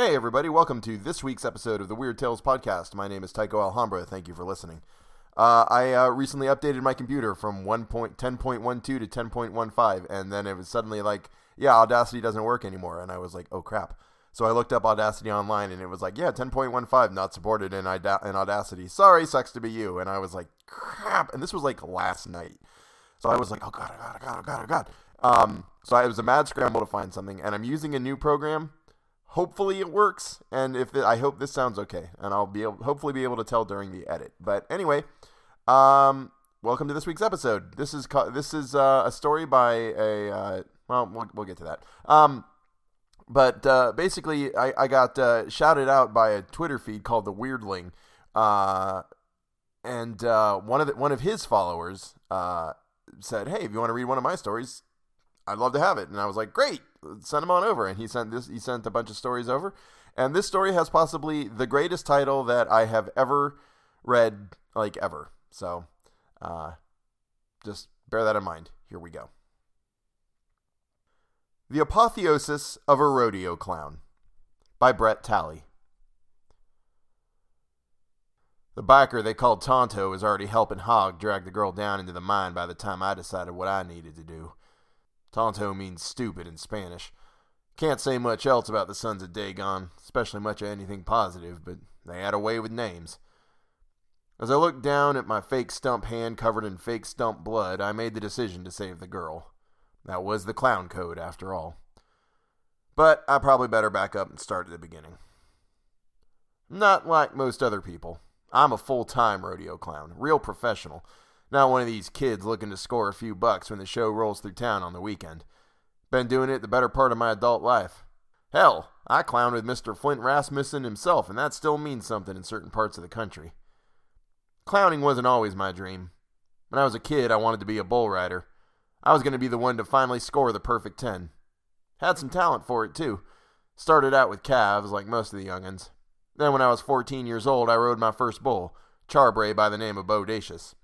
Hey, everybody, welcome to this week's episode of the Weird Tales Podcast. My name is Tycho Alhambra. Thank you for listening. Uh, I uh, recently updated my computer from 1.10.12 to 10.15, and then it was suddenly like, yeah, Audacity doesn't work anymore. And I was like, oh crap. So I looked up Audacity online, and it was like, yeah, 10.15 not supported in, in Audacity. Sorry, sucks to be you. And I was like, crap. And this was like last night. So I was like, oh god, oh god, oh god, oh god, oh god. Um, so I, it was a mad scramble to find something, and I'm using a new program hopefully it works and if it, i hope this sounds okay and i'll be able hopefully be able to tell during the edit. But anyway um welcome to this week's episode. This is this is uh, a story by a uh, well, well we'll get to that. Um but uh, basically i, I got uh, shouted out by a twitter feed called the weirdling uh and uh, one of the, one of his followers uh, said hey if you want to read one of my stories I'd love to have it. And I was like, great, send them on over. And he sent this. He sent a bunch of stories over, and this story has possibly the greatest title that I have ever read, like ever. So, uh, just bear that in mind. Here we go. The Apotheosis of a Rodeo Clown by Brett Talley. The biker they called Tonto was already helping Hog drag the girl down into the mine by the time I decided what I needed to do. Tonto means stupid in Spanish. Can't say much else about the sons of Dagon, especially much of anything positive, but they had a way with names. As I looked down at my fake stump hand covered in fake stump blood, I made the decision to save the girl. That was the clown code, after all. But I probably better back up and start at the beginning. Not like most other people. I'm a full time rodeo clown, real professional, not one of these kids looking to score a few bucks when the show rolls through town on the weekend. Been doing it the better part of my adult life. Hell, I clowned with Mr. Flint Rasmussen himself, and that still means something in certain parts of the country. Clowning wasn't always my dream. When I was a kid, I wanted to be a bull rider. I was going to be the one to finally score the perfect 10. Had some talent for it, too. Started out with calves, like most of the young'uns. Then, when I was 14 years old, I rode my first bull, Charbray by the name of Bodacious.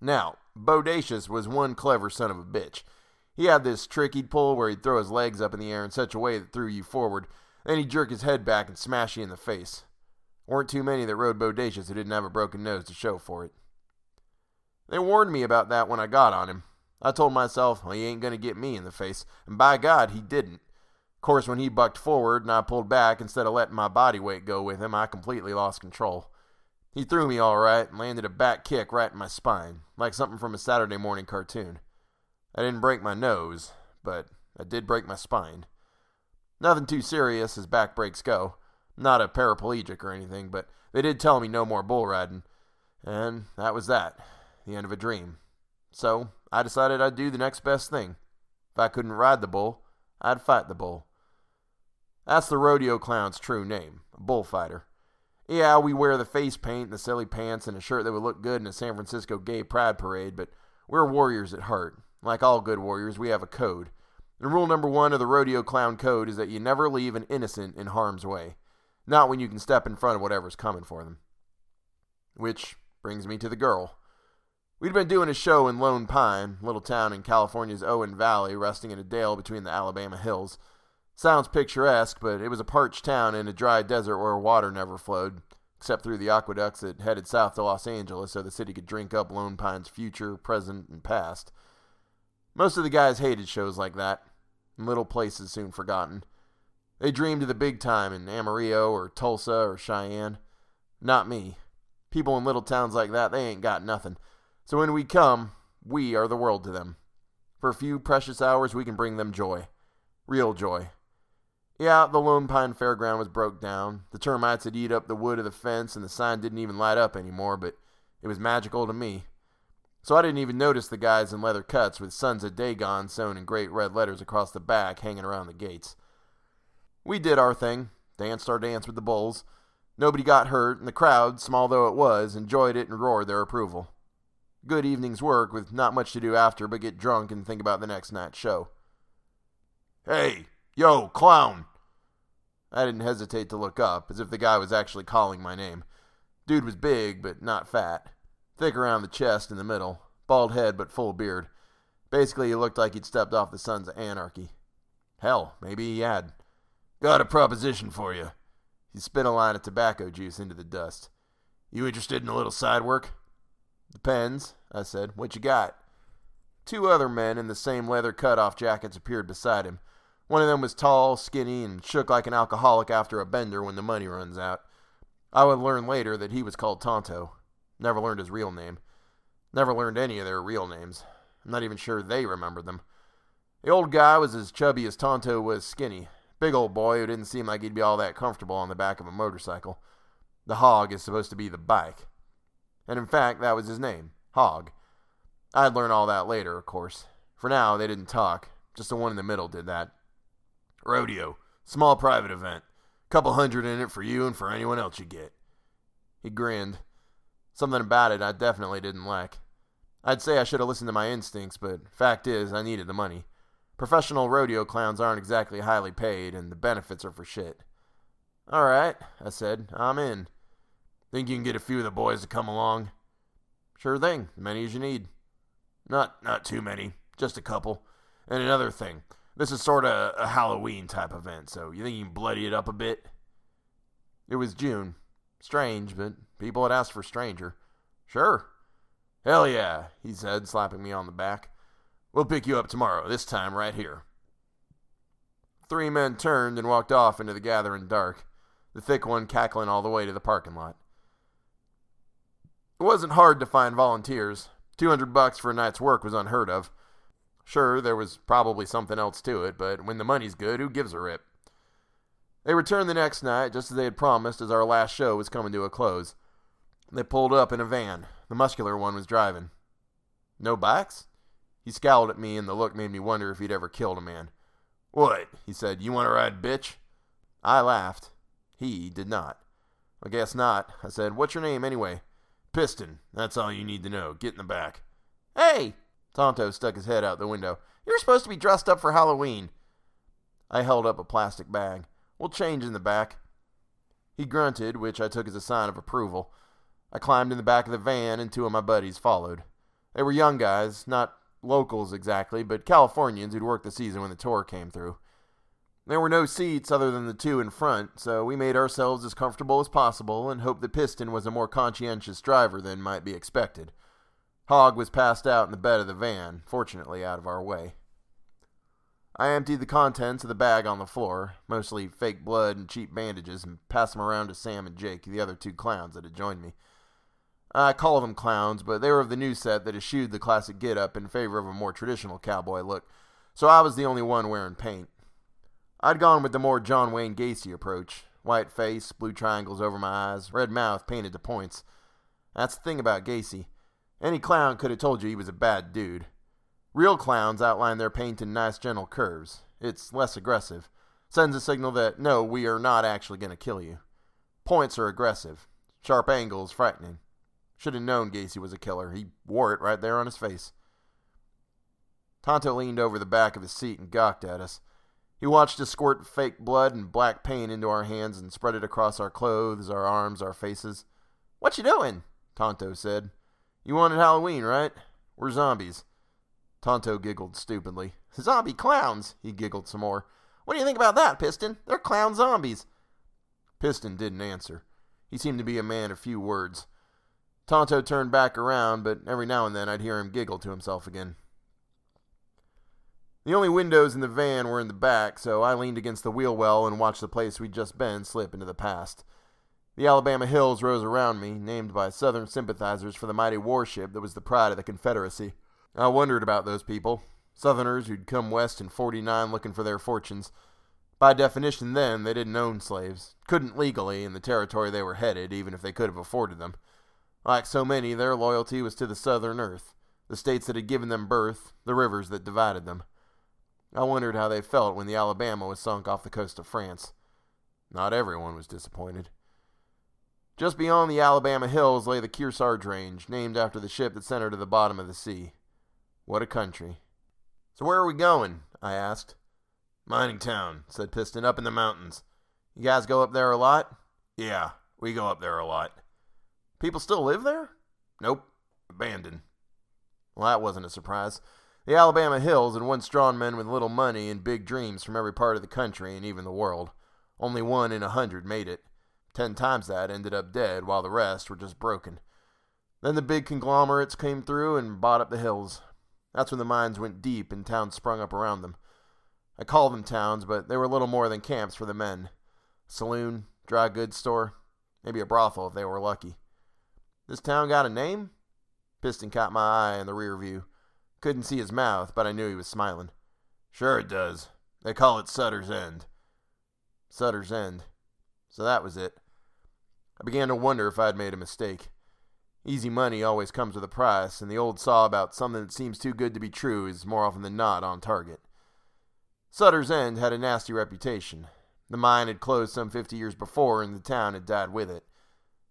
Now, Bodacious was one clever son of a bitch. He had this trick he'd pull where he'd throw his legs up in the air in such a way that threw you forward, then he'd jerk his head back and smash you in the face. Weren't too many that rode Bodacious who didn't have a broken nose to show for it. They warned me about that when I got on him. I told myself, well, he ain't going to get me in the face, and by God, he didn't. Of course, when he bucked forward and I pulled back instead of letting my body weight go with him, I completely lost control. He threw me all right and landed a back kick right in my spine, like something from a Saturday morning cartoon. I didn't break my nose, but I did break my spine. Nothing too serious as back breaks go. Not a paraplegic or anything, but they did tell me no more bull riding. And that was that. The end of a dream. So I decided I'd do the next best thing. If I couldn't ride the bull, I'd fight the bull. That's the rodeo clown's true name, a bullfighter. Yeah, we wear the face paint and the silly pants and a shirt that would look good in a San Francisco gay pride parade, but we're warriors at heart. Like all good warriors, we have a code. And rule number one of the Rodeo Clown Code is that you never leave an innocent in harm's way. Not when you can step in front of whatever's coming for them. Which brings me to the girl. We'd been doing a show in Lone Pine, little town in California's Owen Valley, resting in a dale between the Alabama hills. Sounds picturesque, but it was a parched town in a dry desert where water never flowed, except through the aqueducts that headed south to Los Angeles so the city could drink up Lone Pine's future, present, and past. Most of the guys hated shows like that, and little places soon forgotten. They dreamed of the big time in Amarillo or Tulsa or Cheyenne. Not me. People in little towns like that, they ain't got nothing. So when we come, we are the world to them. For a few precious hours, we can bring them joy. Real joy. Yeah, the Lone Pine Fairground was broke down. The termites had eat up the wood of the fence, and the sign didn't even light up anymore, but it was magical to me. So I didn't even notice the guys in leather cuts with Sons of Dagon sewn in great red letters across the back hanging around the gates. We did our thing, danced our dance with the bulls. Nobody got hurt, and the crowd, small though it was, enjoyed it and roared their approval. Good evening's work with not much to do after but get drunk and think about the next night's show. Hey, Yo, clown! I didn't hesitate to look up, as if the guy was actually calling my name. Dude was big, but not fat. Thick around the chest in the middle. Bald head, but full beard. Basically, he looked like he'd stepped off the Sons of Anarchy. Hell, maybe he had. Got a proposition for you. He spit a line of tobacco juice into the dust. You interested in a little side work? Depends, I said. What you got? Two other men in the same leather cut-off jackets appeared beside him. One of them was tall, skinny, and shook like an alcoholic after a bender when the money runs out. I would learn later that he was called Tonto. Never learned his real name. Never learned any of their real names. I'm not even sure they remembered them. The old guy was as chubby as Tonto was skinny. Big old boy who didn't seem like he'd be all that comfortable on the back of a motorcycle. The hog is supposed to be the bike. And in fact, that was his name, Hog. I'd learn all that later, of course. For now, they didn't talk. Just the one in the middle did that. Rodeo. Small private event. Couple hundred in it for you and for anyone else you get. He grinned. Something about it I definitely didn't like. I'd say I should have listened to my instincts, but fact is, I needed the money. Professional rodeo clowns aren't exactly highly paid, and the benefits are for shit. All right, I said. I'm in. Think you can get a few of the boys to come along? Sure thing. As many as you need. Not not too many. Just a couple. And another thing. This is sort of a Halloween type event, so you think you can bloody it up a bit? It was June. Strange, but people had asked for stranger. Sure. Hell yeah, he said, slapping me on the back. We'll pick you up tomorrow, this time right here. Three men turned and walked off into the gathering dark, the thick one cackling all the way to the parking lot. It wasn't hard to find volunteers. Two hundred bucks for a night's work was unheard of. Sure, there was probably something else to it, but when the money's good, who gives a rip? They returned the next night, just as they had promised, as our last show was coming to a close. They pulled up in a van. The muscular one was driving. No bikes? He scowled at me, and the look made me wonder if he'd ever killed a man. What? He said, You want to ride, bitch? I laughed. He did not. I guess not. I said, What's your name, anyway? Piston. That's all you need to know. Get in the back. Hey! Tonto stuck his head out the window. You're supposed to be dressed up for Halloween. I held up a plastic bag. We'll change in the back. He grunted, which I took as a sign of approval. I climbed in the back of the van, and two of my buddies followed. They were young guys, not locals exactly, but Californians who'd worked the season when the tour came through. There were no seats other than the two in front, so we made ourselves as comfortable as possible and hoped the Piston was a more conscientious driver than might be expected. Hog was passed out in the bed of the van, fortunately out of our way. I emptied the contents of the bag on the floor, mostly fake blood and cheap bandages, and passed them around to Sam and Jake, the other two clowns that had joined me. I call them clowns, but they were of the new set that eschewed the classic get up in favor of a more traditional cowboy look, so I was the only one wearing paint. I'd gone with the more John Wayne Gacy approach white face, blue triangles over my eyes, red mouth painted to points. That's the thing about Gacy. Any clown could have told you he was a bad dude. Real clowns outline their paint in nice, gentle curves. It's less aggressive. Sends a signal that, no, we are not actually going to kill you. Points are aggressive. Sharp angles, frightening. Should have known Gacy was a killer. He wore it right there on his face. Tonto leaned over the back of his seat and gawked at us. He watched us squirt fake blood and black paint into our hands and spread it across our clothes, our arms, our faces. What you doing? Tonto said. You wanted Halloween, right? We're zombies. Tonto giggled stupidly. Zombie clowns, he giggled some more. What do you think about that, Piston? They're clown zombies. Piston didn't answer. He seemed to be a man of few words. Tonto turned back around, but every now and then I'd hear him giggle to himself again. The only windows in the van were in the back, so I leaned against the wheel well and watched the place we'd just been slip into the past. The Alabama hills rose around me, named by Southern sympathizers for the mighty warship that was the pride of the Confederacy. I wondered about those people, Southerners who'd come west in 49 looking for their fortunes. By definition, then, they didn't own slaves, couldn't legally in the territory they were headed, even if they could have afforded them. Like so many, their loyalty was to the Southern earth, the states that had given them birth, the rivers that divided them. I wondered how they felt when the Alabama was sunk off the coast of France. Not everyone was disappointed. Just beyond the Alabama hills lay the Kearsarge Range, named after the ship that sent her to the bottom of the sea. What a country. So where are we going? I asked. Mining town, said Piston, up in the mountains. You guys go up there a lot? Yeah, we go up there a lot. People still live there? Nope. Abandoned. Well, that wasn't a surprise. The Alabama hills had once drawn men with little money and big dreams from every part of the country and even the world. Only one in a hundred made it. Ten times that ended up dead, while the rest were just broken. Then the big conglomerates came through and bought up the hills. That's when the mines went deep and towns sprung up around them. I call them towns, but they were little more than camps for the men. Saloon, dry goods store, maybe a brothel if they were lucky. This town got a name? Piston caught my eye in the rear view. Couldn't see his mouth, but I knew he was smiling. Sure it does. They call it Sutter's End. Sutter's End. So that was it. I began to wonder if I'd made a mistake. Easy money always comes with a price, and the old saw about something that seems too good to be true is more often than not on target. Sutter's End had a nasty reputation. The mine had closed some fifty years before, and the town had died with it.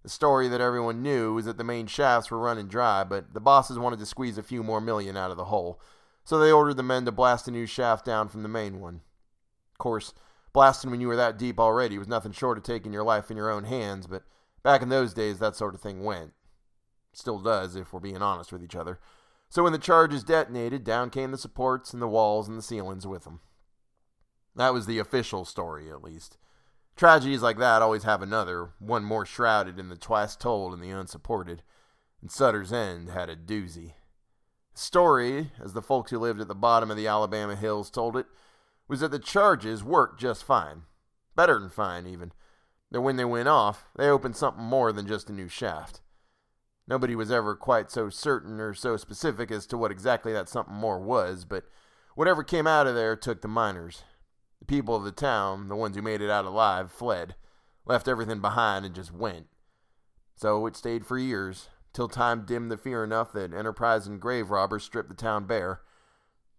The story that everyone knew was that the main shafts were running dry, but the bosses wanted to squeeze a few more million out of the hole, so they ordered the men to blast a new shaft down from the main one. Of course, blasting when you were that deep already was nothing short of taking your life in your own hands, but back in those days that sort of thing went. Still does, if we're being honest with each other. So when the charges detonated, down came the supports and the walls and the ceilings with them. That was the official story, at least. Tragedies like that always have another, one more shrouded in the twice told and the unsupported. And Sutter's End had a doozy. The story, as the folks who lived at the bottom of the Alabama hills told it, was that the charges worked just fine. Better than fine, even. That when they went off, they opened something more than just a new shaft. Nobody was ever quite so certain or so specific as to what exactly that something more was, but whatever came out of there took the miners, the people of the town, the ones who made it out alive, fled, left everything behind, and just went. So it stayed for years, till time dimmed the fear enough that enterprising grave robbers stripped the town bare.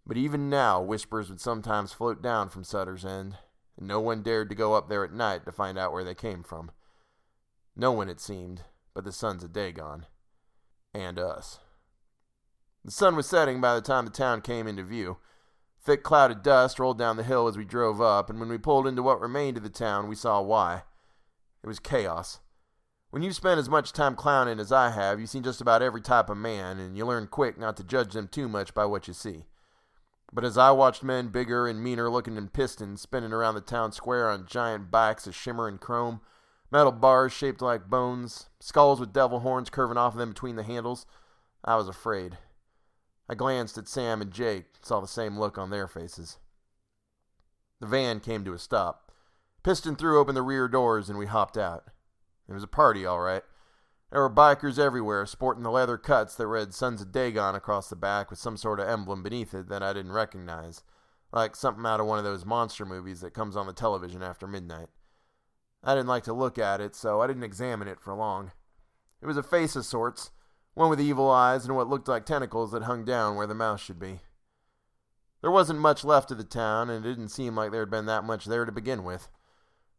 But even now, whispers would sometimes float down from Sutter's End, and no one dared to go up there at night to find out where they came from. No one, it seemed, but the sons of Dagon. And us. The sun was setting by the time the town came into view. Thick cloud of dust rolled down the hill as we drove up, and when we pulled into what remained of the town, we saw why. It was chaos. When you've spent as much time clowning as I have, you've seen just about every type of man, and you learn quick not to judge them too much by what you see. But as I watched men bigger and meaner looking than pistons spinning around the town square on giant bikes of shimmering chrome, metal bars shaped like bones, skulls with devil horns curving off of them between the handles, I was afraid. I glanced at Sam and Jake, saw the same look on their faces. The van came to a stop. Piston threw open the rear doors and we hopped out. It was a party, all right. There were bikers everywhere, sporting the leather cuts that read Sons of Dagon across the back with some sort of emblem beneath it that I didn't recognize, like something out of one of those monster movies that comes on the television after midnight. I didn't like to look at it, so I didn't examine it for long. It was a face of sorts, one with evil eyes and what looked like tentacles that hung down where the mouth should be. There wasn't much left of the town, and it didn't seem like there had been that much there to begin with.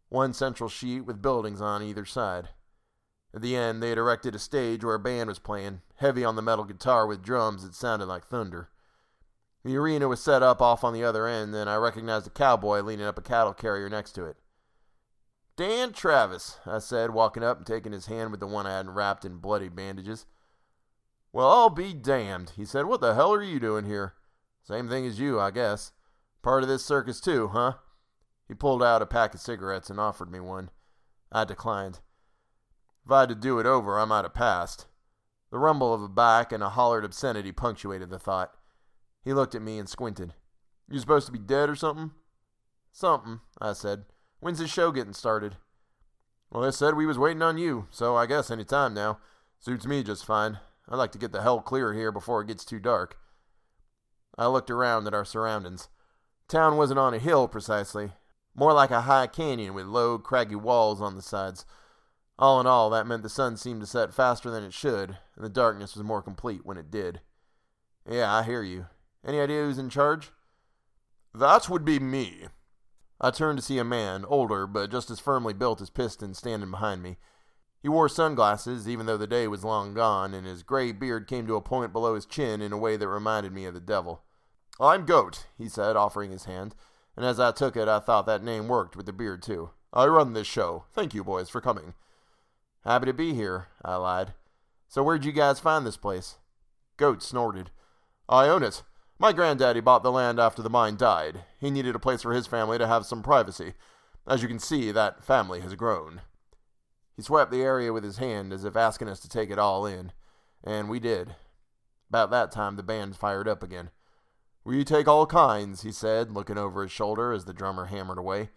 One central sheet with buildings on either side. At the end, they had erected a stage where a band was playing, heavy on the metal guitar with drums that sounded like thunder. The arena was set up off on the other end, and I recognized a cowboy leaning up a cattle carrier next to it. Dan Travis, I said, walking up and taking his hand with the one I hadn't wrapped in bloody bandages. Well, I'll be damned, he said. What the hell are you doing here? Same thing as you, I guess. Part of this circus, too, huh? He pulled out a pack of cigarettes and offered me one. I declined. If I had to do it over, I might have passed. The rumble of a bike and a hollered obscenity punctuated the thought. He looked at me and squinted. You supposed to be dead or something? Something, I said. When's the show getting started? Well, they said we was waiting on you, so I guess any time now. Suits me just fine. I'd like to get the hell clear here before it gets too dark. I looked around at our surroundings. Town wasn't on a hill precisely, more like a high canyon with low, craggy walls on the sides. All in all, that meant the sun seemed to set faster than it should, and the darkness was more complete when it did. Yeah, I hear you. Any idea who's in charge? That would be me. I turned to see a man, older but just as firmly built as Piston, standing behind me. He wore sunglasses, even though the day was long gone, and his gray beard came to a point below his chin in a way that reminded me of the devil. I'm Goat, he said, offering his hand, and as I took it, I thought that name worked with the beard, too. I run this show. Thank you, boys, for coming. Happy to be here, I lied. So where'd you guys find this place? Goat snorted. I own it. My granddaddy bought the land after the mine died. He needed a place for his family to have some privacy. As you can see, that family has grown. He swept the area with his hand as if asking us to take it all in, and we did. About that time, the band fired up again. We take all kinds, he said, looking over his shoulder as the drummer hammered away.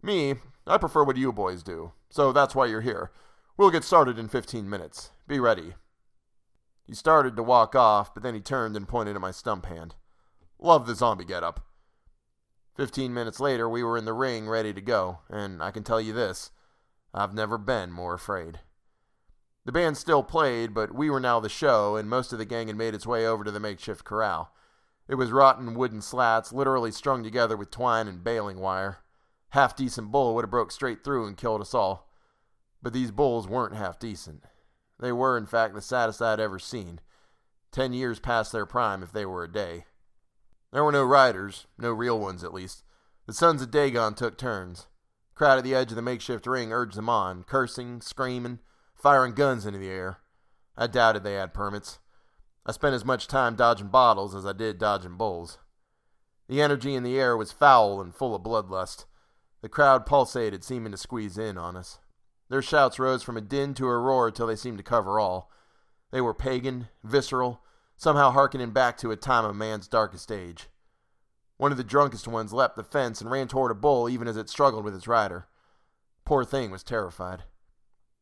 Me, I prefer what you boys do, so that's why you're here. We'll get started in 15 minutes. Be ready. He started to walk off, but then he turned and pointed at my stump hand. Love the zombie getup. Fifteen minutes later, we were in the ring ready to go, and I can tell you this I've never been more afraid. The band still played, but we were now the show, and most of the gang had made its way over to the makeshift corral. It was rotten wooden slats, literally strung together with twine and baling wire. Half decent bull would have broke straight through and killed us all. But these bulls weren't half decent. They were, in fact, the saddest I'd ever seen. Ten years past their prime if they were a day. There were no riders, no real ones at least. The sons of Dagon took turns. crowd at the edge of the makeshift ring urged them on, cursing, screaming, firing guns into the air. I doubted they had permits. I spent as much time dodging bottles as I did dodging bulls. The energy in the air was foul and full of bloodlust. The crowd pulsated, seeming to squeeze in on us. Their shouts rose from a din to a roar till they seemed to cover all. They were pagan, visceral, somehow harkening back to a time of man's darkest age. One of the drunkest ones leapt the fence and ran toward a bull even as it struggled with its rider. Poor thing was terrified.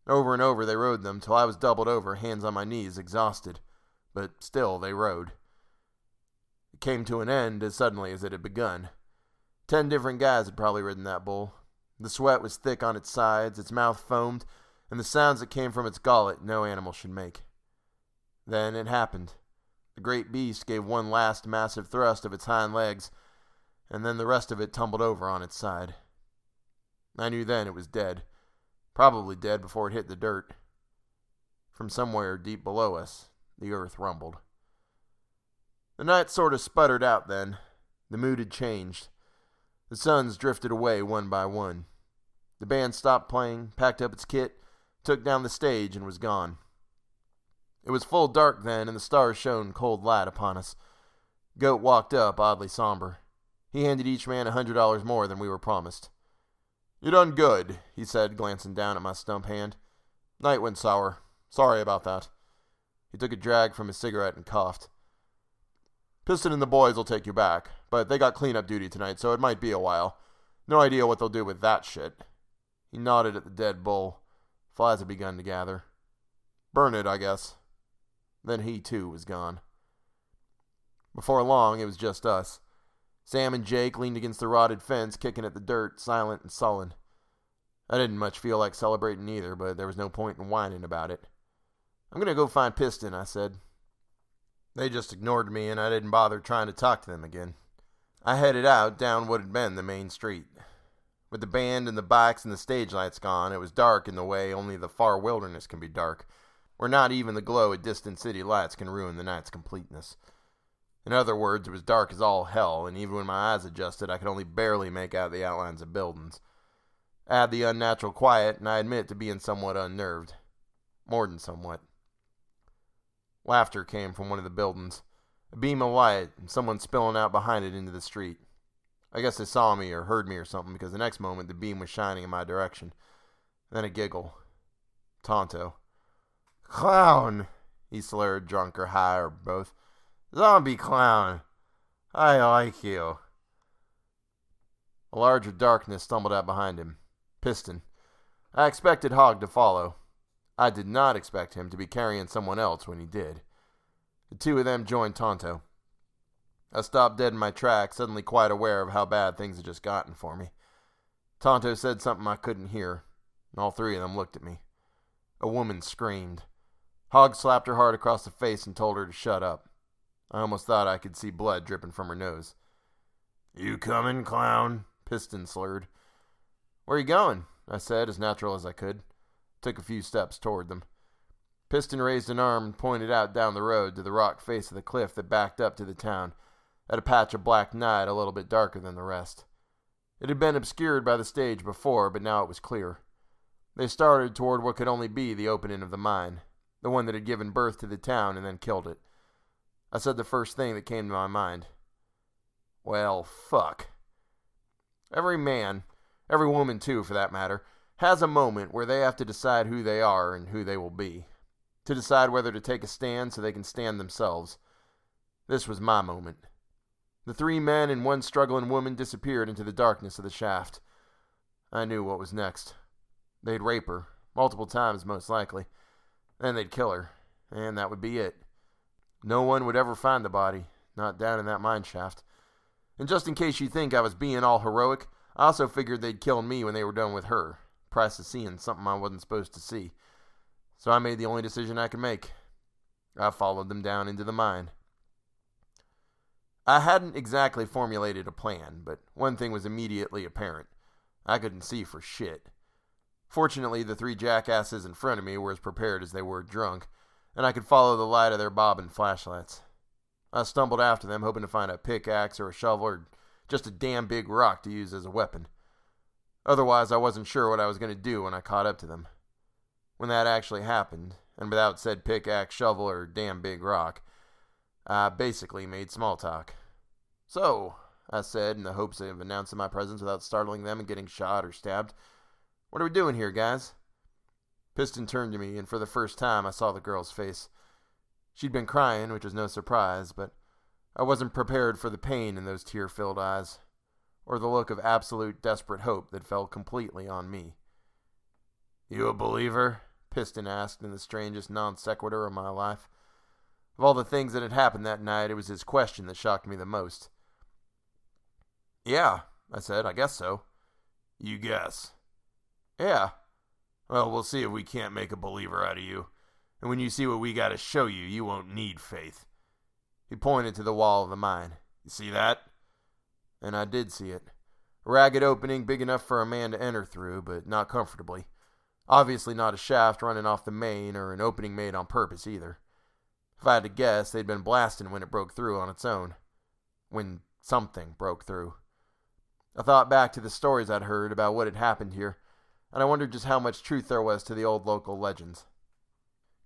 Over and over they rode them till I was doubled over, hands on my knees, exhausted. But still they rode. It came to an end as suddenly as it had begun. Ten different guys had probably ridden that bull. The sweat was thick on its sides, its mouth foamed, and the sounds that came from its gullet no animal should make. Then it happened. The great beast gave one last massive thrust of its hind legs, and then the rest of it tumbled over on its side. I knew then it was dead, probably dead before it hit the dirt. From somewhere deep below us, the earth rumbled. The night sort of sputtered out then. The mood had changed. The sons drifted away one by one. The band stopped playing, packed up its kit, took down the stage, and was gone. It was full dark then, and the stars shone cold light upon us. Goat walked up, oddly somber. He handed each man a hundred dollars more than we were promised. You done good, he said, glancing down at my stump hand. Night went sour. Sorry about that. He took a drag from his cigarette and coughed. Piston and the boys will take you back, but they got cleanup duty tonight, so it might be a while. No idea what they'll do with that shit. He nodded at the dead bull. Flies had begun to gather. Burn it, I guess. Then he, too, was gone. Before long, it was just us. Sam and Jake leaned against the rotted fence, kicking at the dirt, silent and sullen. I didn't much feel like celebrating either, but there was no point in whining about it. I'm going to go find Piston, I said. They just ignored me, and I didn't bother trying to talk to them again. I headed out down what had been the main street. With the band and the bikes and the stage lights gone, it was dark in the way only the far wilderness can be dark where not even the glow of distant city lights can ruin the night's completeness. In other words, it was dark as all hell, and even when my eyes adjusted, I could only barely make out the outlines of buildings. Add the unnatural quiet, and I admit to being somewhat unnerved. More than somewhat. Laughter came from one of the buildings. A beam of light, and someone spilling out behind it into the street. I guess they saw me or heard me or something, because the next moment the beam was shining in my direction. Then a giggle. Tonto. Clown, he slurred, drunk or high or both. Zombie clown. I like you. A larger darkness stumbled out behind him. Piston. I expected Hog to follow. I did not expect him to be carrying someone else when he did. The two of them joined Tonto. I stopped dead in my tracks, suddenly quite aware of how bad things had just gotten for me. Tonto said something I couldn't hear, and all three of them looked at me. A woman screamed. Hog slapped her hard across the face and told her to shut up. I almost thought I could see blood dripping from her nose. You coming, clown? Piston slurred. Where you going? I said, as natural as I could. Took a few steps toward them. Piston raised an arm and pointed out down the road to the rock face of the cliff that backed up to the town, at a patch of black night a little bit darker than the rest. It had been obscured by the stage before, but now it was clear. They started toward what could only be the opening of the mine the one that had given birth to the town and then killed it. I said the first thing that came to my mind. Well, fuck. Every man, every woman too for that matter, has a moment where they have to decide who they are and who they will be, to decide whether to take a stand so they can stand themselves. This was my moment. The three men and one struggling woman disappeared into the darkness of the shaft. I knew what was next. They'd rape her, multiple times most likely. Then they'd kill her, and that would be it. No one would ever find the body, not down in that mine shaft. And just in case you think I was being all heroic, I also figured they'd kill me when they were done with her. Price of seeing something I wasn't supposed to see. So I made the only decision I could make. I followed them down into the mine. I hadn't exactly formulated a plan, but one thing was immediately apparent. I couldn't see for shit. Fortunately, the three jackasses in front of me were as prepared as they were drunk, and I could follow the light of their bobbing flashlights. I stumbled after them, hoping to find a pickaxe or a shovel or just a damn big rock to use as a weapon. Otherwise, I wasn't sure what I was going to do when I caught up to them. When that actually happened, and without said pickaxe, shovel, or damn big rock, I basically made small talk. So, I said, in the hopes of announcing my presence without startling them and getting shot or stabbed, what are we doing here, guys? Piston turned to me, and for the first time I saw the girl's face. She'd been crying, which was no surprise, but I wasn't prepared for the pain in those tear filled eyes, or the look of absolute desperate hope that fell completely on me. You a believer? Piston asked in the strangest non sequitur of my life. Of all the things that had happened that night, it was his question that shocked me the most. Yeah, I said, I guess so. You guess. Yeah. Well, we'll see if we can't make a believer out of you. And when you see what we got to show you, you won't need faith. He pointed to the wall of the mine. You see that? And I did see it. A ragged opening big enough for a man to enter through, but not comfortably. Obviously not a shaft running off the main or an opening made on purpose either. If I had to guess, they'd been blasting when it broke through on its own. When something broke through. I thought back to the stories I'd heard about what had happened here, and I wondered just how much truth there was to the old local legends.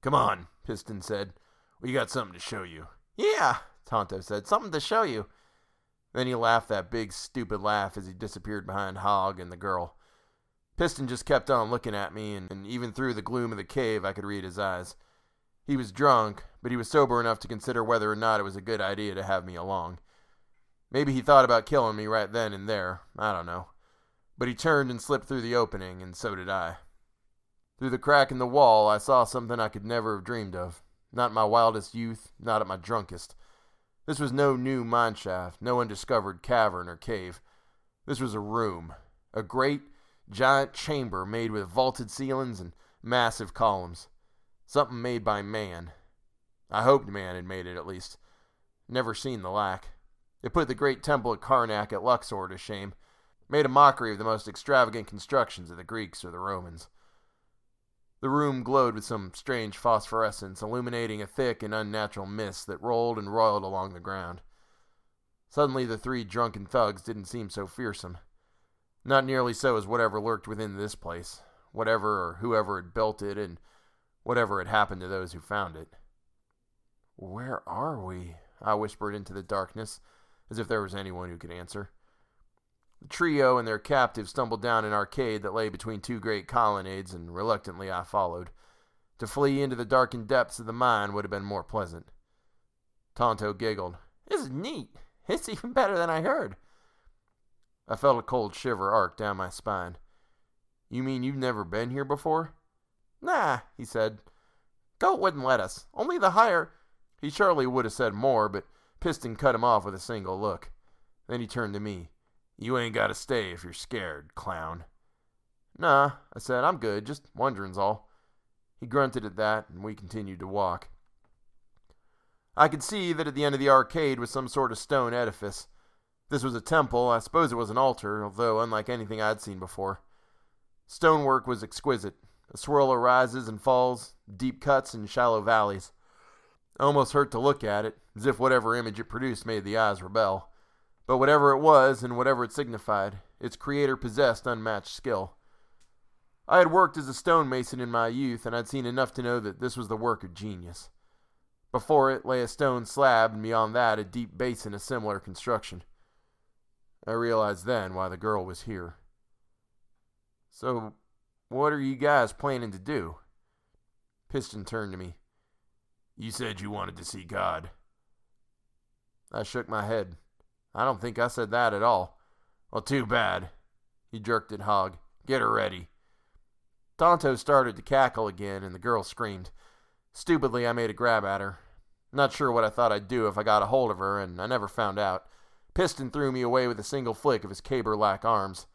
Come on, Piston said. We got something to show you. Yeah, Tonto said. Something to show you. Then he laughed that big, stupid laugh as he disappeared behind Hog and the girl. Piston just kept on looking at me, and, and even through the gloom of the cave, I could read his eyes. He was drunk, but he was sober enough to consider whether or not it was a good idea to have me along. Maybe he thought about killing me right then and there. I don't know. But he turned and slipped through the opening, and so did I. Through the crack in the wall, I saw something I could never have dreamed of. Not in my wildest youth, not at my drunkest. This was no new mine shaft, no undiscovered cavern or cave. This was a room, a great, giant chamber made with vaulted ceilings and massive columns. Something made by man. I hoped man had made it at least. Never seen the lack. It put the great temple at Karnak at Luxor to shame, made a mockery of the most extravagant constructions of the Greeks or the Romans. The room glowed with some strange phosphorescence, illuminating a thick and unnatural mist that rolled and roiled along the ground. Suddenly, the three drunken thugs didn't seem so fearsome. Not nearly so as whatever lurked within this place, whatever or whoever had built it, and whatever had happened to those who found it. Where are we? I whispered into the darkness, as if there was anyone who could answer. The trio and their captive stumbled down an arcade that lay between two great colonnades, and reluctantly I followed. To flee into the darkened depths of the mine would have been more pleasant. Tonto giggled. This is neat. It's even better than I heard. I felt a cold shiver arc down my spine. You mean you've never been here before? Nah, he said. Goat wouldn't let us. Only the higher. He surely would have said more, but Piston cut him off with a single look. Then he turned to me. You ain't got to stay if you're scared, clown. Nah, I said, I'm good, just wondering's all. He grunted at that, and we continued to walk. I could see that at the end of the arcade was some sort of stone edifice. This was a temple, I suppose it was an altar, although unlike anything I'd seen before. Stonework was exquisite, a swirl of rises and falls, deep cuts and shallow valleys. Almost hurt to look at it, as if whatever image it produced made the eyes rebel. But whatever it was and whatever it signified, its creator possessed unmatched skill. I had worked as a stonemason in my youth, and I'd seen enough to know that this was the work of genius. Before it lay a stone slab, and beyond that a deep basin of similar construction. I realized then why the girl was here. So, what are you guys planning to do? Piston turned to me. You said you wanted to see God. I shook my head. I don't think I said that at all. Well, too bad. He jerked at Hog. Get her ready. Tonto started to cackle again, and the girl screamed. Stupidly, I made a grab at her. Not sure what I thought I'd do if I got a hold of her, and I never found out. Piston threw me away with a single flick of his caber like arms.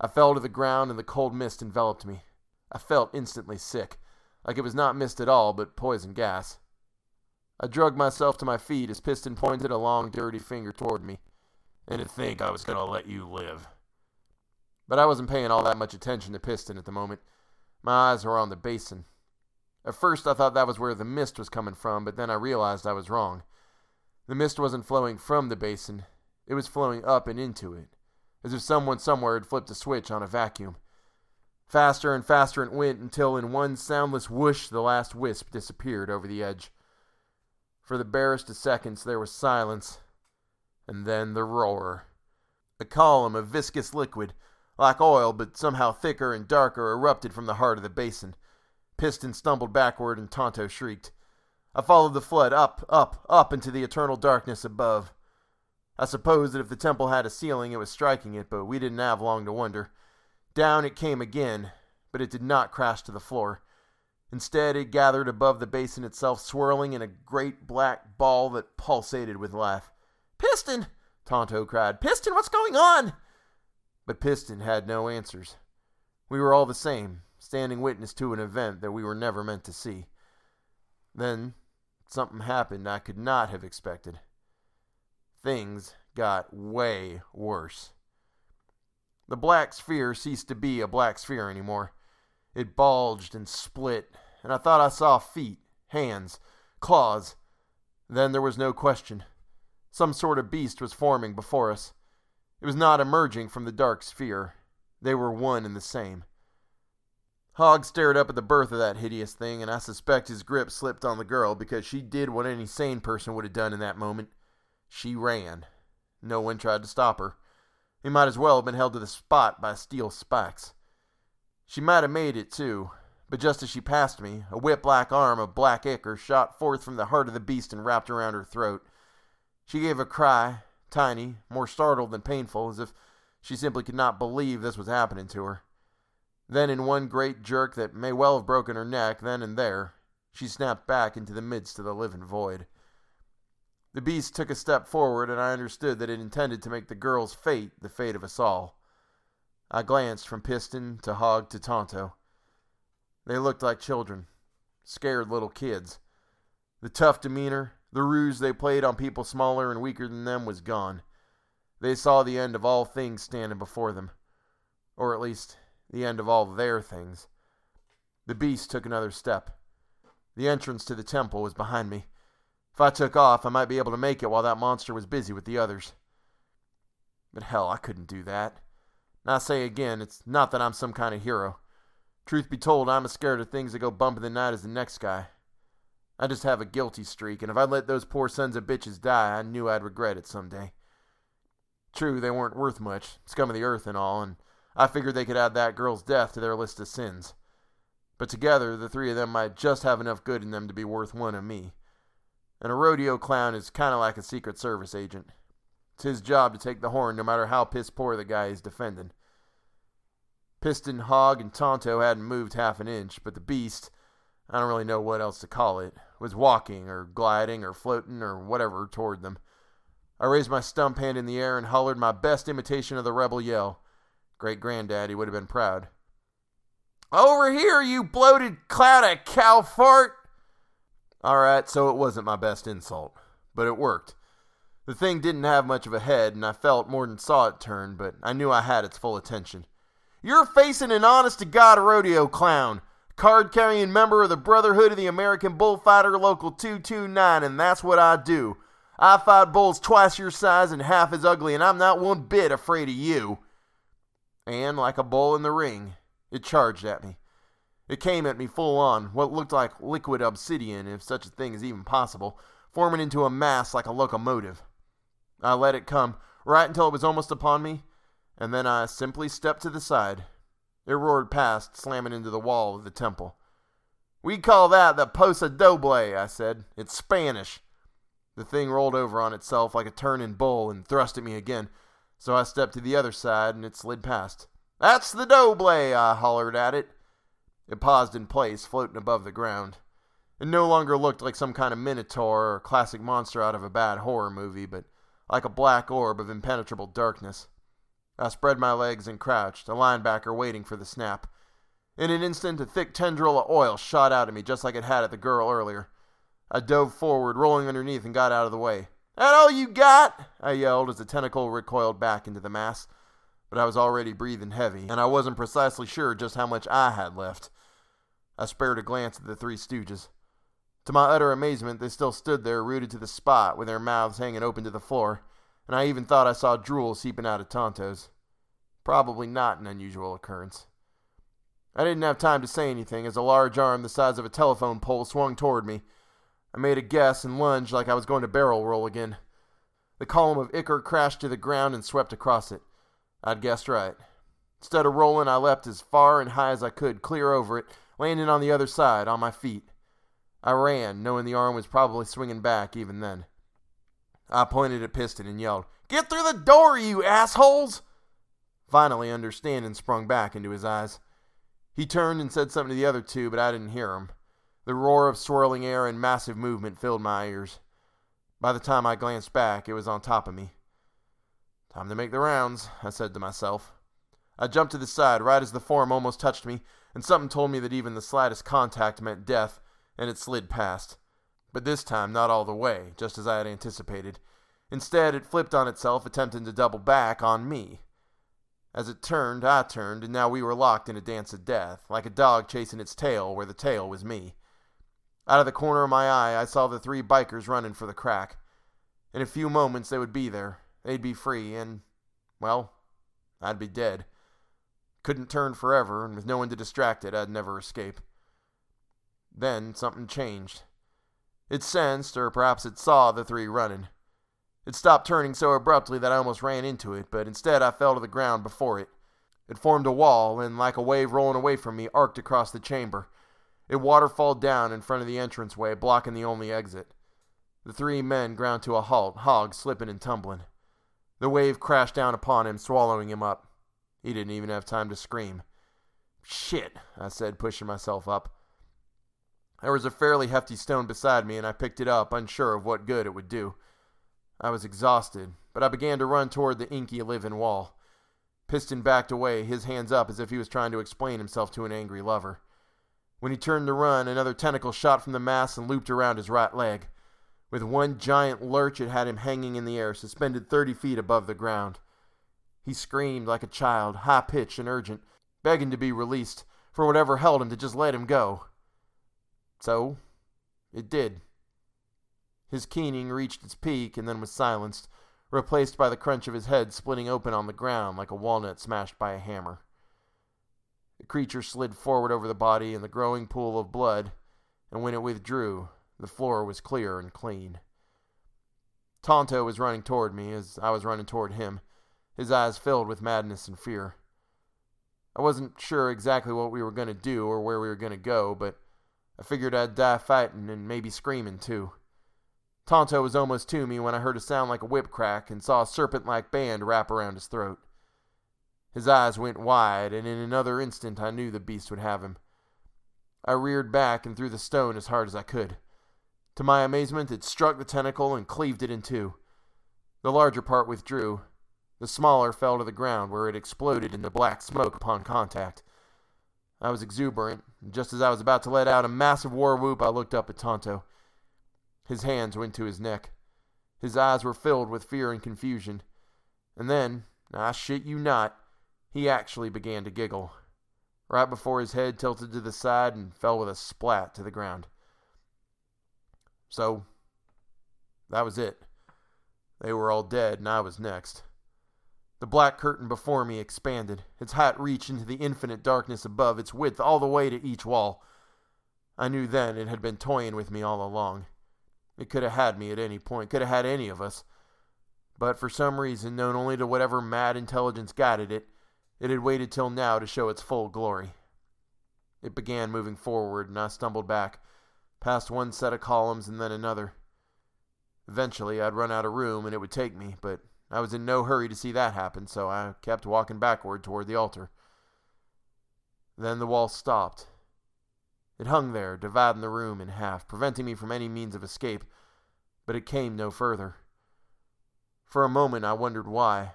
I fell to the ground, and the cold mist enveloped me. I felt instantly sick, like it was not mist at all, but poison gas. I drugged myself to my feet as Piston pointed a long, dirty finger toward me. And to think I was going to let you live. But I wasn't paying all that much attention to Piston at the moment. My eyes were on the basin. At first, I thought that was where the mist was coming from, but then I realized I was wrong. The mist wasn't flowing from the basin, it was flowing up and into it, as if someone somewhere had flipped a switch on a vacuum. Faster and faster it went until, in one soundless whoosh, the last wisp disappeared over the edge. For the barest of seconds, there was silence, and then the roar. A column of viscous liquid, like oil but somehow thicker and darker, erupted from the heart of the basin. Piston stumbled backward and Tonto shrieked. I followed the flood up, up, up into the eternal darkness above. I suppose that if the temple had a ceiling, it was striking it, but we didn't have long to wonder. Down it came again, but it did not crash to the floor. Instead, it gathered above the basin itself, swirling in a great black ball that pulsated with life. Piston! Tonto cried. Piston, what's going on? But Piston had no answers. We were all the same, standing witness to an event that we were never meant to see. Then something happened I could not have expected. Things got way worse. The black sphere ceased to be a black sphere anymore. It bulged and split, and I thought I saw feet, hands, claws. Then there was no question. Some sort of beast was forming before us. It was not emerging from the dark sphere. They were one and the same. Hog stared up at the birth of that hideous thing, and I suspect his grip slipped on the girl because she did what any sane person would have done in that moment. She ran. No one tried to stop her. He might as well have been held to the spot by steel spikes. She might have made it, too, but just as she passed me, a whip like arm of black ichor shot forth from the heart of the beast and wrapped around her throat. She gave a cry, tiny, more startled than painful, as if she simply could not believe this was happening to her. Then, in one great jerk that may well have broken her neck then and there, she snapped back into the midst of the living void. The beast took a step forward, and I understood that it intended to make the girl's fate the fate of us all. I glanced from Piston to Hog to Tonto. They looked like children, scared little kids. The tough demeanor, the ruse they played on people smaller and weaker than them was gone. They saw the end of all things standing before them. Or at least, the end of all their things. The beast took another step. The entrance to the temple was behind me. If I took off, I might be able to make it while that monster was busy with the others. But hell, I couldn't do that. And I say again, it's not that I'm some kind of hero. Truth be told, I'm as scared of things that go bump in the night as the next guy. I just have a guilty streak, and if I let those poor sons of bitches die, I knew I'd regret it someday. True, they weren't worth much, scum of the earth and all, and I figured they could add that girl's death to their list of sins. But together, the three of them might just have enough good in them to be worth one of me. And a rodeo clown is kind of like a Secret Service agent. It's his job to take the horn no matter how piss poor the guy is defending. Piston, Hog, and Tonto hadn't moved half an inch, but the beast, I don't really know what else to call it, was walking or gliding or floating or whatever toward them. I raised my stump hand in the air and hollered my best imitation of the rebel yell. Great granddaddy would have been proud. Over here, you bloated cloud of cow fart! Alright, so it wasn't my best insult, but it worked. The thing didn't have much of a head, and I felt more than saw it turn, but I knew I had its full attention. You're facing an honest to God rodeo clown, card carrying member of the Brotherhood of the American Bullfighter Local 229, and that's what I do. I fight bulls twice your size and half as ugly, and I'm not one bit afraid of you and, like a bull in the ring, it charged at me. It came at me full on, what looked like liquid obsidian, if such a thing is even possible, forming into a mass like a locomotive. I let it come, right until it was almost upon me, and then I simply stepped to the side. It roared past, slamming into the wall of the temple. We call that the Paso Doble, I said. It's Spanish. The thing rolled over on itself like a turning bull and thrust at me again, so I stepped to the other side and it slid past. That's the Doble, I hollered at it. It paused in place, floating above the ground. It no longer looked like some kind of minotaur or classic monster out of a bad horror movie, but like a black orb of impenetrable darkness. I spread my legs and crouched, a linebacker waiting for the snap. In an instant, a thick tendril of oil shot out at me just like it had at the girl earlier. I dove forward, rolling underneath, and got out of the way. That all you got? I yelled as the tentacle recoiled back into the mass. But I was already breathing heavy, and I wasn't precisely sure just how much I had left. I spared a glance at the three stooges. To my utter amazement, they still stood there, rooted to the spot, with their mouths hanging open to the floor and I even thought I saw drool seeping out of Tonto's. Probably not an unusual occurrence. I didn't have time to say anything as a large arm the size of a telephone pole swung toward me. I made a guess and lunged like I was going to barrel roll again. The column of ichor crashed to the ground and swept across it. I'd guessed right. Instead of rolling, I leapt as far and high as I could, clear over it, landing on the other side, on my feet. I ran, knowing the arm was probably swinging back even then. I pointed at Piston and yelled, Get through the door, you assholes! Finally, understanding sprung back into his eyes. He turned and said something to the other two, but I didn't hear him. The roar of swirling air and massive movement filled my ears. By the time I glanced back, it was on top of me. Time to make the rounds, I said to myself. I jumped to the side right as the form almost touched me, and something told me that even the slightest contact meant death, and it slid past but this time not all the way, just as I had anticipated. Instead, it flipped on itself, attempting to double back on me. As it turned, I turned, and now we were locked in a dance of death, like a dog chasing its tail where the tail was me. Out of the corner of my eye, I saw the three bikers running for the crack. In a few moments, they would be there. They'd be free, and, well, I'd be dead. Couldn't turn forever, and with no one to distract it, I'd never escape. Then something changed. It sensed, or perhaps it saw, the three running. It stopped turning so abruptly that I almost ran into it, but instead I fell to the ground before it. It formed a wall, and like a wave rolling away from me, arced across the chamber. It waterfalled down in front of the entranceway, blocking the only exit. The three men ground to a halt, Hog slipping and tumbling. The wave crashed down upon him, swallowing him up. He didn't even have time to scream. Shit, I said, pushing myself up. There was a fairly hefty stone beside me, and I picked it up, unsure of what good it would do. I was exhausted, but I began to run toward the inky living wall. Piston backed away, his hands up as if he was trying to explain himself to an angry lover. When he turned to run, another tentacle shot from the mass and looped around his right leg. With one giant lurch, it had him hanging in the air, suspended thirty feet above the ground. He screamed like a child, high pitched and urgent, begging to be released, for whatever held him to just let him go. So, it did. His keening reached its peak and then was silenced, replaced by the crunch of his head splitting open on the ground like a walnut smashed by a hammer. The creature slid forward over the body in the growing pool of blood, and when it withdrew, the floor was clear and clean. Tonto was running toward me as I was running toward him, his eyes filled with madness and fear. I wasn't sure exactly what we were going to do or where we were going to go, but I figured I'd die fighting and maybe screaming too. Tonto was almost to me when I heard a sound like a whip crack and saw a serpent like band wrap around his throat. His eyes went wide, and in another instant I knew the beast would have him. I reared back and threw the stone as hard as I could. To my amazement, it struck the tentacle and cleaved it in two. The larger part withdrew. The smaller fell to the ground, where it exploded into black smoke upon contact. I was exuberant, and just as I was about to let out a massive war whoop, I looked up at Tonto. His hands went to his neck. His eyes were filled with fear and confusion. And then, I shit you not, he actually began to giggle. Right before his head tilted to the side and fell with a splat to the ground. So, that was it. They were all dead, and I was next. The black curtain before me expanded, its height reached into the infinite darkness above, its width all the way to each wall. I knew then it had been toying with me all along. It could have had me at any point, could have had any of us. But for some reason, known only to whatever mad intelligence guided it, It had waited till now to show its full glory. It began moving forward, and I stumbled back, past one set of columns and then another. Eventually, I'd run out of room and it would take me, but I was in no hurry to see that happen, so I kept walking backward toward the altar. Then the wall stopped. It hung there, dividing the room in half, preventing me from any means of escape, but it came no further. For a moment I wondered why,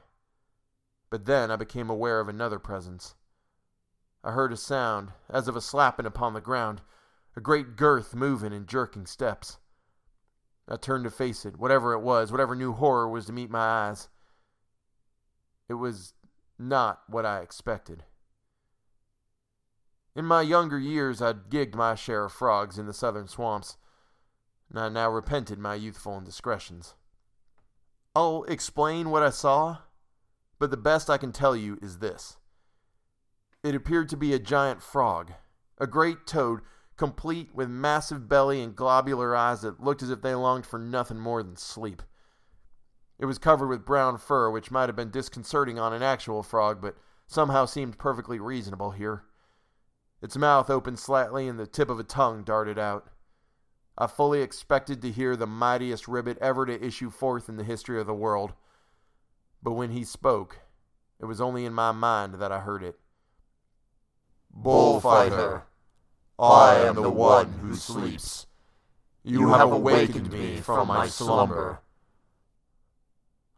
but then I became aware of another presence. I heard a sound, as of a slapping upon the ground, a great girth moving in jerking steps. I turned to face it, whatever it was, whatever new horror was to meet my eyes. It was not what I expected. In my younger years, I'd gigged my share of frogs in the southern swamps, and I now repented my youthful indiscretions. I'll explain what I saw, but the best I can tell you is this. It appeared to be a giant frog, a great toad, complete with massive belly and globular eyes that looked as if they longed for nothing more than sleep. It was covered with brown fur, which might have been disconcerting on an actual frog, but somehow seemed perfectly reasonable here. Its mouth opened slightly, and the tip of a tongue darted out. I fully expected to hear the mightiest ribbit ever to issue forth in the history of the world. But when he spoke, it was only in my mind that I heard it. Bullfighter, I am the one who sleeps. You have awakened me from my slumber.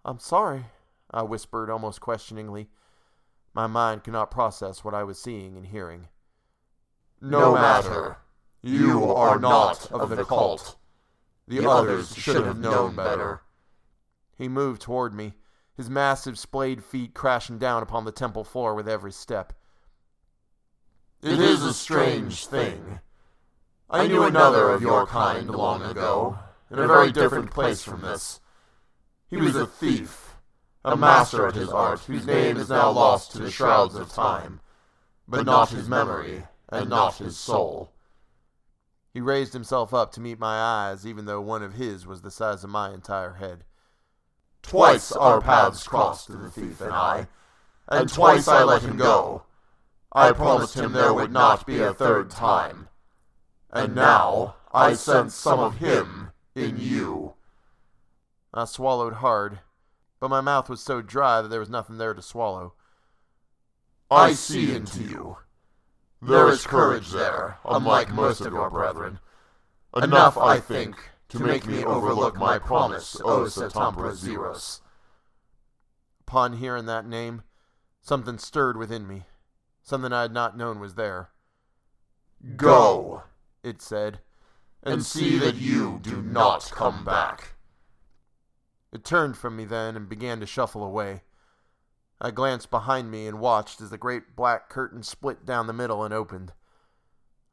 I'm sorry, I whispered almost questioningly. My mind could not process what I was seeing and hearing. No matter. You are not of the cult. The others should have known better. He moved toward me, his massive splayed feet crashing down upon the temple floor with every step. It is a strange thing. I knew another of your kind long ago, in a very different place from this. He was a thief, a master at his art, whose name is now lost to the shrouds of time, but not his memory, and not his soul. He raised himself up to meet my eyes, even though one of his was the size of my entire head. Twice our paths crossed, the thief and I, and twice I let him go. I promised him there would not be a third time. And now I sense some of him in you. I swallowed hard, but my mouth was so dry that there was nothing there to swallow. I see into you. There is courage there, unlike most of your brethren. Enough, I think, to make me overlook my promise, O Satampra Zeiros. Upon hearing that name, something stirred within me. Something I had not known was there. Go, it said, and see that you do not come back. It turned from me then and began to shuffle away. I glanced behind me and watched as the great black curtain split down the middle and opened.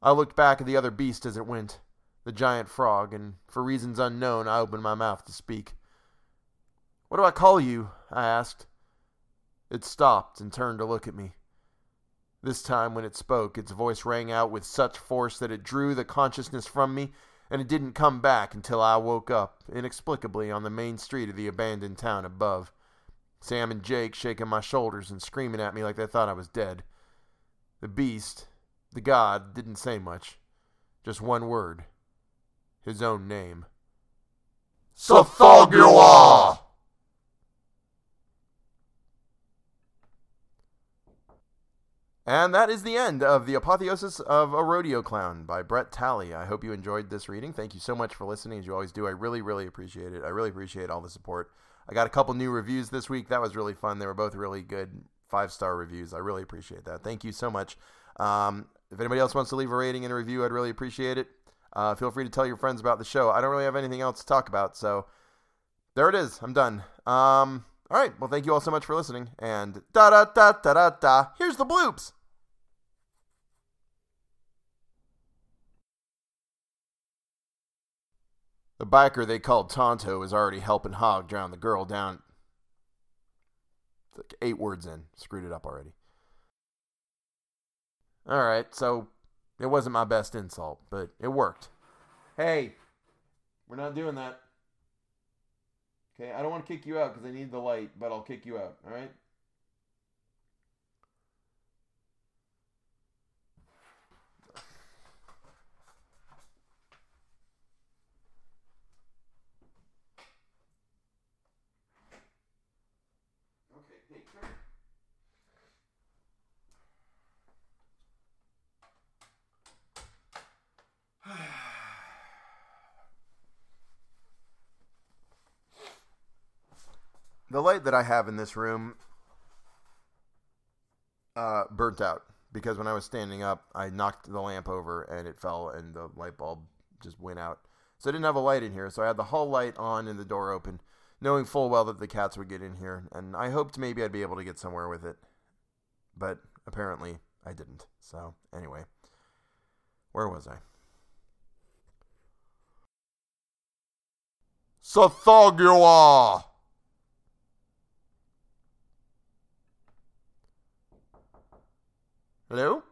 I looked back at the other beast as it went, the giant frog, and for reasons unknown I opened my mouth to speak. What do I call you? I asked. It stopped and turned to look at me. This time, when it spoke, its voice rang out with such force that it drew the consciousness from me, and it didn't come back until I woke up, inexplicably, on the main street of the abandoned town above. Sam and Jake shaking my shoulders and screaming at me like they thought I was dead. The beast, the god, didn't say much. Just one word. His own name. Tsathoggua! And that is the end of The Apotheosis of a Rodeo Clown by Brett Talley. I hope you enjoyed this reading. Thank you so much for listening, as you always do. I really, really appreciate it. I really appreciate all the support. I got a couple new reviews this week. That was really fun. They were both really good five star reviews. I really appreciate that. Thank you so much. Um, if anybody else wants to leave a rating and a review, I'd really appreciate it. Uh, feel free to tell your friends about the show. I don't really have anything else to talk about, so there it is. I'm done. Um, all right. Well, thank you all so much for listening. And da da da da da da. Here's the bloops. The biker they called Tonto was already helping Hog drown the girl down. Like eight words in. Screwed it up already. Alright, so it wasn't my best insult, but it worked. Hey, we're not doing that. Okay, I don't want to kick you out because I need the light, but I'll kick you out, alright? The light that I have in this room uh, burnt out because when I was standing up, I knocked the lamp over and it fell and the light bulb just went out. So I didn't have a light in here, so I had the hall light on and the door open, knowing full well that the cats would get in here, and I hoped maybe I'd be able to get somewhere with it. But apparently I didn't. So anyway, where was I? Tsathoggua! Hello?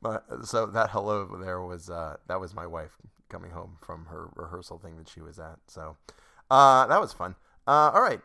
But so that hello there was uh, that was my wife coming home from her rehearsal thing that she was at. So uh, that was fun. Uh, all right,